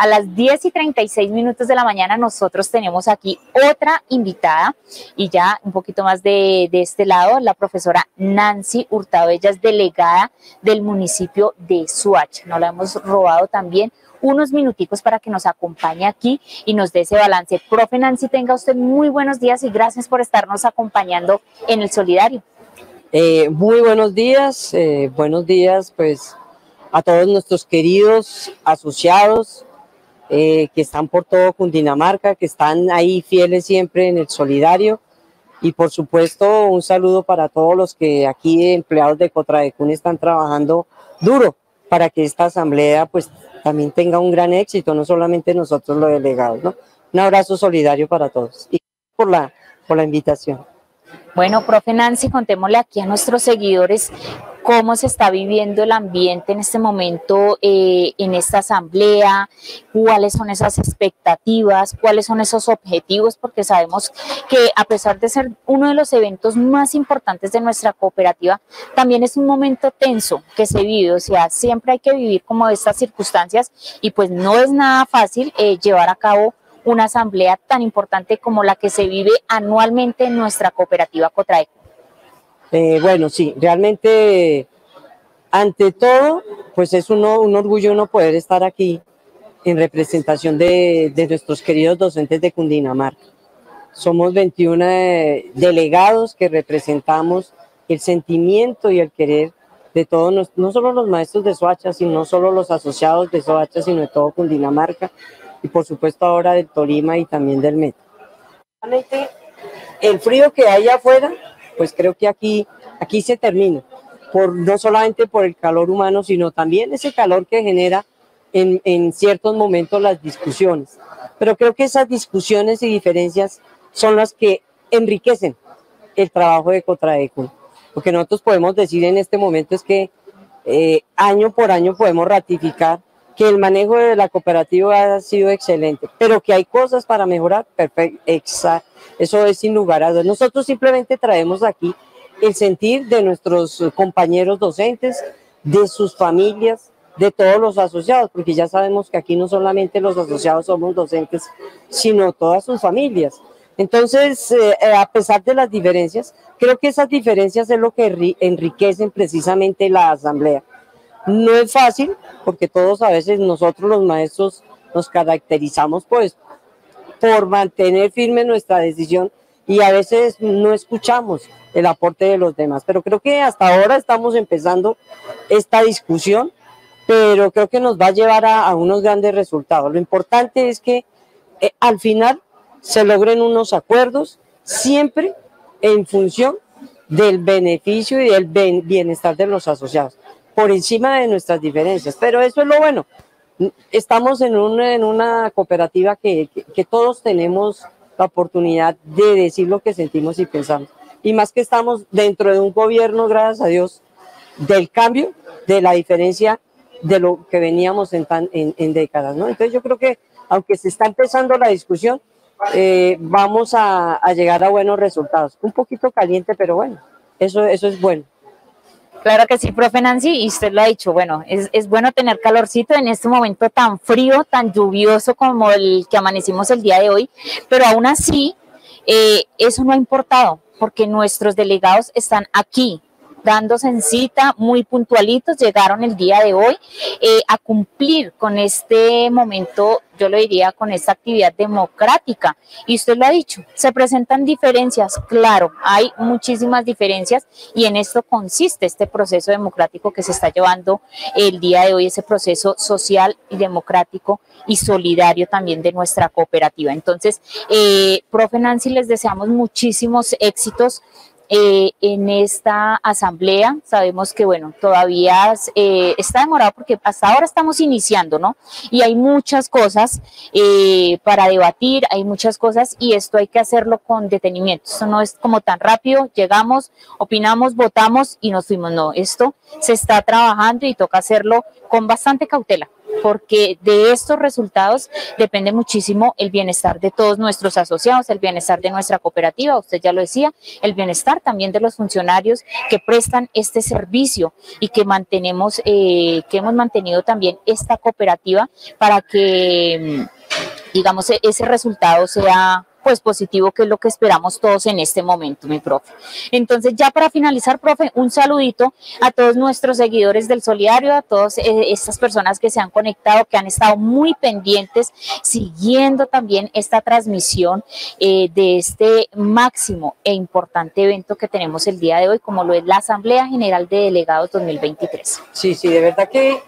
a las 10 y 36 minutos de la mañana nosotros tenemos aquí otra invitada y ya un poquito más de, de este lado, la profesora Nancy Hurtado, ella es delegada del municipio de Suach. No la hemos robado también unos minuticos para que nos acompañe aquí y nos dé ese balance. Profe Nancy, tenga usted muy buenos días y gracias por estarnos acompañando en el Solidario. Eh, muy buenos días, eh, buenos días pues a todos nuestros queridos asociados eh, que están por todo Cundinamarca, que están ahí fieles siempre en el Solidario y por supuesto un saludo para todos los que aquí empleados de Cotradecún están trabajando duro para que esta asamblea pues también tenga un gran éxito, no solamente nosotros los delegados, ¿no? Un abrazo solidario para todos y por la, por la invitación. Bueno, profe Nancy, contémosle aquí a nuestros seguidores cómo se está viviendo el ambiente en este momento eh, en esta asamblea, cuáles son esas expectativas, cuáles son esos objetivos, porque sabemos que a pesar de ser uno de los eventos más importantes de nuestra cooperativa, también es un momento tenso que se vive, o sea, siempre hay que vivir como estas circunstancias y pues no es nada fácil eh, llevar a cabo una asamblea tan importante como la que se vive anualmente en nuestra cooperativa Cotraeco. Eh, bueno, sí, realmente, ante todo, pues es uno, un orgullo no poder estar aquí en representación de, nuestros queridos docentes de Cundinamarca. Somos 21 eh, delegados que representamos el sentimiento y el querer de todos, no solo los maestros de Soacha, sino solo los asociados de Soacha, sino de todo Cundinamarca y por supuesto ahora del Tolima y también del Meta. El frío que hay afuera pues creo que aquí, aquí se termina, por, no solamente por el calor humano, sino también ese calor que genera en, en ciertos momentos las discusiones. Pero creo que esas discusiones y diferencias son las que enriquecen el trabajo de Cotraeco. Lo que nosotros podemos decir en este momento es que eh, año por año podemos ratificar que el manejo de la cooperativa ha sido excelente, pero que hay cosas para mejorar, perfecto, eso es sin lugar a dudas. Nosotros simplemente traemos aquí el sentir de nuestros compañeros docentes, de sus familias, de todos los asociados, porque ya sabemos que aquí no solamente los asociados somos docentes, sino todas sus familias. Entonces, eh, eh, a pesar de las diferencias, creo que esas diferencias es lo que enriquecen precisamente la asamblea. No es fácil, porque todos a veces nosotros los maestros nos caracterizamos pues por mantener firme nuestra decisión y a veces no escuchamos el aporte de los demás. Pero creo que hasta ahora estamos empezando esta discusión, pero creo que nos va a llevar a, unos grandes resultados. Lo importante es que eh, al final se logren unos acuerdos siempre en función del beneficio y del bienestar de los asociados por encima de nuestras diferencias. Pero eso es lo bueno. Estamos en, en una cooperativa que, que, todos tenemos la oportunidad de decir lo que sentimos y pensamos. Y más que estamos dentro de un gobierno, gracias a Dios, del cambio, de la diferencia de lo que veníamos en, en, décadas. ¿no? Entonces yo creo que aunque se está empezando la discusión, eh, vamos a, a, llegar a buenos resultados. Un poquito caliente, pero bueno, eso, eso es bueno. Claro que sí, profe Nancy, y usted lo ha dicho, bueno, es, es, bueno tener calorcito en este momento tan frío, tan lluvioso como el que amanecimos el día de hoy, pero aún así eh, eso no ha importado, porque nuestros delegados están aquí, dándose en cita, muy puntualitos, llegaron el día de hoy eh, a cumplir con este momento, yo lo diría, con esta actividad democrática. Y usted lo ha dicho, se presentan diferencias, claro, hay muchísimas diferencias y en esto consiste este proceso democrático que se está llevando el día de hoy, ese proceso social y democrático y solidario también de nuestra cooperativa. Entonces, eh, profe Nancy, les deseamos muchísimos éxitos eh, en esta asamblea. Sabemos que, bueno, todavía eh, está demorado porque hasta ahora estamos iniciando, ¿no? Y hay muchas cosas eh, para debatir, hay muchas cosas y esto hay que hacerlo con detenimiento. Esto no es como tan rápido, llegamos, opinamos, votamos y nos fuimos. No, esto se está trabajando y toca hacerlo con bastante cautela. Porque de estos resultados depende muchísimo el bienestar de todos nuestros asociados, el bienestar de nuestra cooperativa, usted ya lo decía, el bienestar también de los funcionarios que prestan este servicio y que mantenemos, eh, que hemos mantenido también esta cooperativa para que digamos, ese resultado sea pues positivo, que es lo que esperamos todos en este momento, mi profe. Entonces, ya para finalizar, profe, un saludito a todos nuestros seguidores del Solidario, a todas eh, estas personas que se han conectado, que han estado muy pendientes, siguiendo también esta transmisión eh, de este máximo e importante evento que tenemos el día de hoy, como lo es la Asamblea General de Delegados 2023. Sí, sí, de verdad que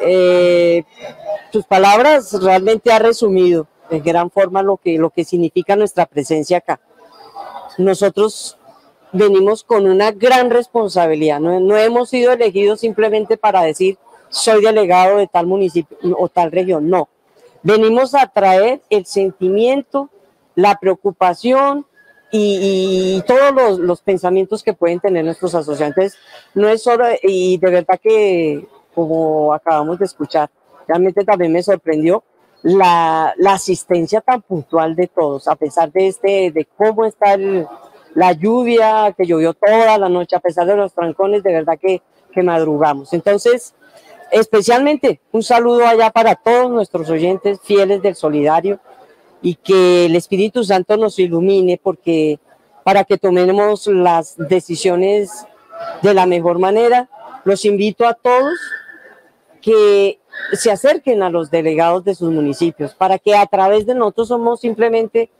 eh, tus palabras realmente ha resumido en gran forma lo que, lo que significa nuestra presencia acá. Nosotros venimos con una gran responsabilidad, no, no hemos sido elegidos simplemente para decir soy delegado de tal municipio o tal región, no. Venimos a traer el sentimiento, la preocupación y, todos los, los, pensamientos que pueden tener nuestros asociantes. No es solo, y de verdad que, como acabamos de escuchar, realmente también me sorprendió la, asistencia tan puntual de todos, a pesar de, este, de cómo está la lluvia, que llovió toda la noche, a pesar de los trancones, de verdad que, que madrugamos. Entonces, especialmente un saludo allá para todos nuestros oyentes fieles del Solidario y que el Espíritu Santo nos ilumine porque para que tomemos las decisiones de la mejor manera. Los invito a todos que se acerquen a los delegados de sus municipios para que a través de nosotros somos simplemente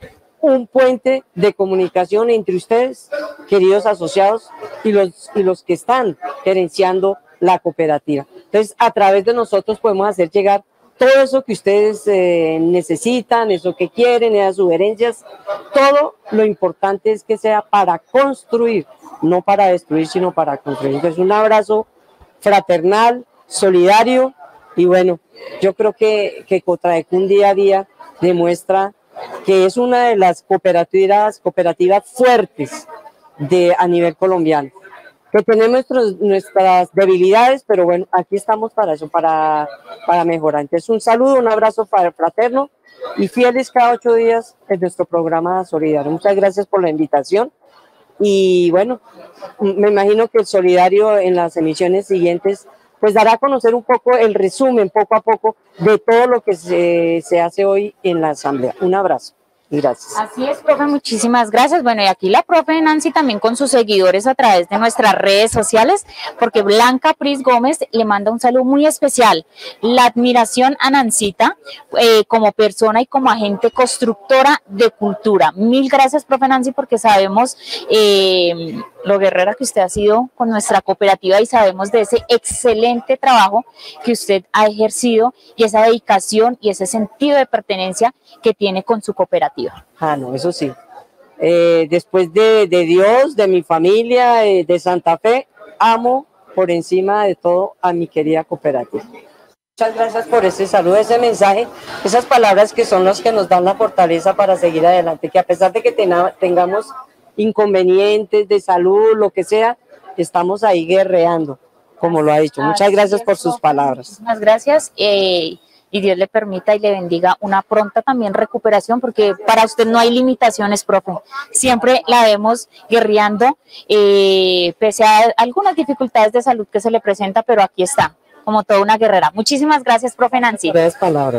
un puente de comunicación entre ustedes, queridos asociados, y los, y los que están gerenciando la cooperativa. Entonces, a través de nosotros podemos hacer llegar todo eso que ustedes eh, necesitan, eso que quieren, esas sugerencias, todo lo importante es que sea para construir, no para destruir, sino para construir. Entonces, un abrazo fraternal, solidario y bueno, yo creo que, que Cotraecun día a día demuestra que es una de las cooperativas, cooperativas fuertes de, a nivel colombiano. Que tenemos nuestras debilidades, pero bueno, aquí estamos para eso, para, para mejorar. Entonces, un saludo, un abrazo fraterno y fieles cada ocho días en nuestro programa Solidario. Muchas gracias por la invitación. Y bueno, me imagino que el Solidario en las emisiones siguientes pues dará a conocer un poco el resumen poco a poco de todo lo que se, se hace hoy en la Asamblea. Un abrazo. Gracias. Así es, profe, muchísimas gracias. Bueno, y aquí la profe Nancy también con sus seguidores a través de nuestras redes sociales, porque Blanca Pris Gómez le manda un saludo muy especial. La admiración a Nancita eh, como persona y como agente constructora de cultura. Mil gracias, profe Nancy, porque sabemos eh, lo guerrera que usted ha sido con nuestra cooperativa y sabemos de ese excelente trabajo que usted ha ejercido y esa dedicación y ese sentido de pertenencia que tiene con su cooperativa. Ah, no, eso sí. Eh, después de, Dios, de mi familia, eh, de Santa Fe, amo por encima de todo a mi querida cooperativa. Muchas gracias por ese saludo, ese mensaje, esas palabras que son las que nos dan la fortaleza para seguir adelante, que a pesar de que tengamos inconvenientes de salud, lo que sea, estamos ahí guerreando, como lo ha dicho. Muchas gracias por sus palabras. Muchas gracias. Eh, y Dios le permita y le bendiga una pronta también recuperación, porque para usted no hay limitaciones, profe. Siempre la vemos guerreando, eh, pese a algunas dificultades de salud que se le presenta, pero aquí está, como toda una guerrera. Muchísimas gracias, profe Nancy. Tres palabras.